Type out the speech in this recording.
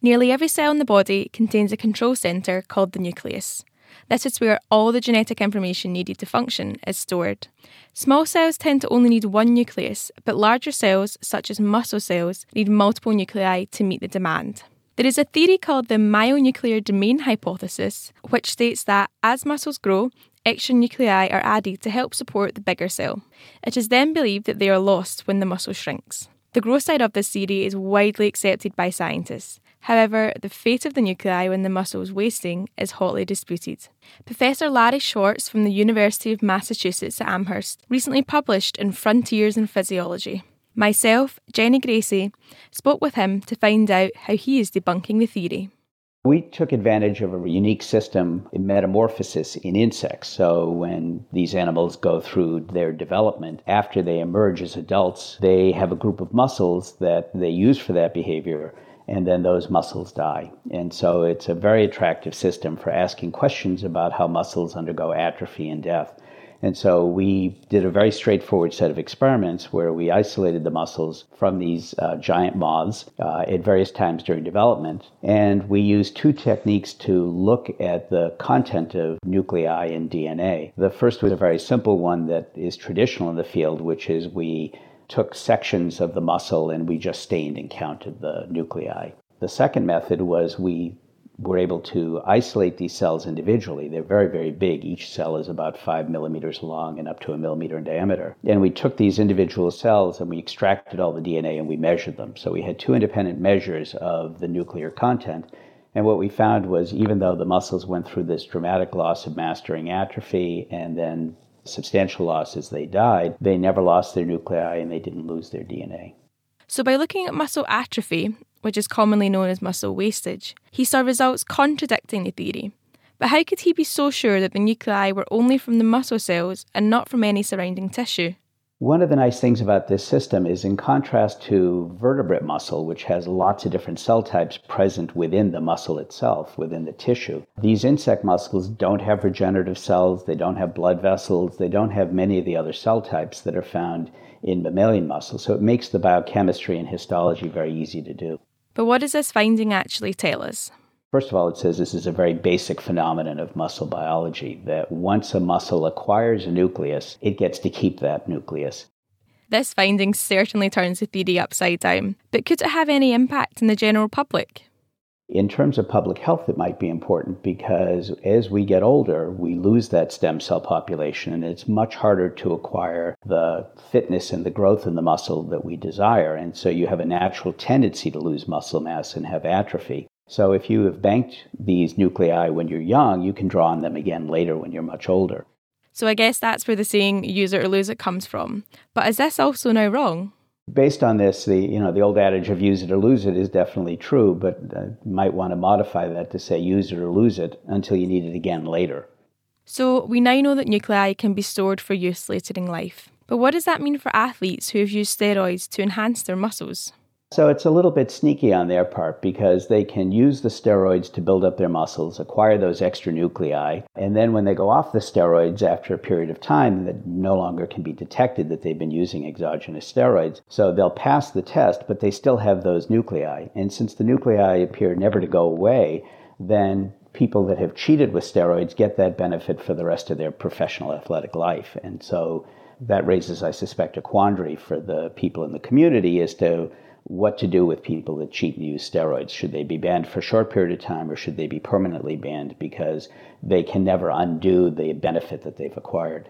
Nearly every cell in the body contains a control centre called the nucleus. This is where all the genetic information needed to function is stored. Small cells tend to only need one nucleus, but larger cells, such as muscle cells, need multiple nuclei to meet the demand. There is a theory called the myonuclear domain hypothesis, which states that as muscles grow, extra nuclei are added to help support the bigger cell. It is then believed that they are lost when the muscle shrinks. The growth side of this theory is widely accepted by scientists. However, the fate of the nuclei when the muscle is wasting is hotly disputed. Professor Larry Schwartz from the University of Massachusetts at Amherst recently published in Frontiers in Physiology. Myself, Jenny Gracie, spoke with him to find out how he is debunking the theory. We took advantage of a unique system in metamorphosis in insects. So, when these animals go through their development, after they emerge as adults, they have a group of muscles that they use for that behavior and then those muscles die. And so it's a very attractive system for asking questions about how muscles undergo atrophy and death. And so we did a very straightforward set of experiments where we isolated the muscles from these uh, giant moths uh, at various times during development. And we used two techniques to look at the content of nuclei in DNA. The first was a very simple one that is traditional in the field, which is we took sections of the muscle and we just stained and counted the nuclei. The second method was we were able to isolate these cells individually. They're very, very big. Each cell is about five millimeters long and up to a millimeter in diameter. And we took these individual cells and we extracted all the DNA and we measured them. So we had two independent measures of the nuclear content. And what we found was even though the muscles went through this dramatic loss of mastering atrophy and then substantial loss as they died, they never lost their nuclei and they didn't lose their DNA. So, by looking at muscle atrophy, which is commonly known as muscle wastage, he saw results contradicting the theory. But how could he be so sure that the nuclei were only from the muscle cells and not from any surrounding tissue? One of the nice things about this system is, in contrast to vertebrate muscle, which has lots of different cell types present within the muscle itself, within the tissue, these insect muscles don't have regenerative cells, they don't have blood vessels, they don't have many of the other cell types that are found in mammalian muscle. So it makes the biochemistry and histology very easy to do. But what does this finding actually tell us? First of all, it says this is a very basic phenomenon of muscle biology that once a muscle acquires a nucleus, it gets to keep that nucleus. This finding certainly turns the theory upside down, but could it have any impact in the general public? In terms of public health, it might be important because as we get older, we lose that stem cell population, and it's much harder to acquire the fitness and the growth in the muscle that we desire. And so you have a natural tendency to lose muscle mass and have atrophy. So if you have banked these nuclei when you're young, you can draw on them again later when you're much older. So I guess that's where the saying use it or lose it comes from. But is this also now wrong? Based on this, the you know the old adage of use it or lose it is definitely true, but uh, you might want to modify that to say use it or lose it until you need it again later. So we now know that nuclei can be stored for use later in life. But what does that mean for athletes who have used steroids to enhance their muscles? So it's a little bit sneaky on their part because they can use the steroids to build up their muscles, acquire those extra nuclei, and then when they go off the steroids after a period of time that no longer can be detected that they've been using exogenous steroids. So they'll pass the test, but they still have those nuclei. And since the nuclei appear never to go away, then people that have cheated with steroids get that benefit for the rest of their professional athletic life. And so that raises, I suspect, a quandary for the people in the community as to what to do with people that cheat and use steroids. Should they be banned for a short period of time or should they be permanently banned because they can never undo the benefit that they've acquired?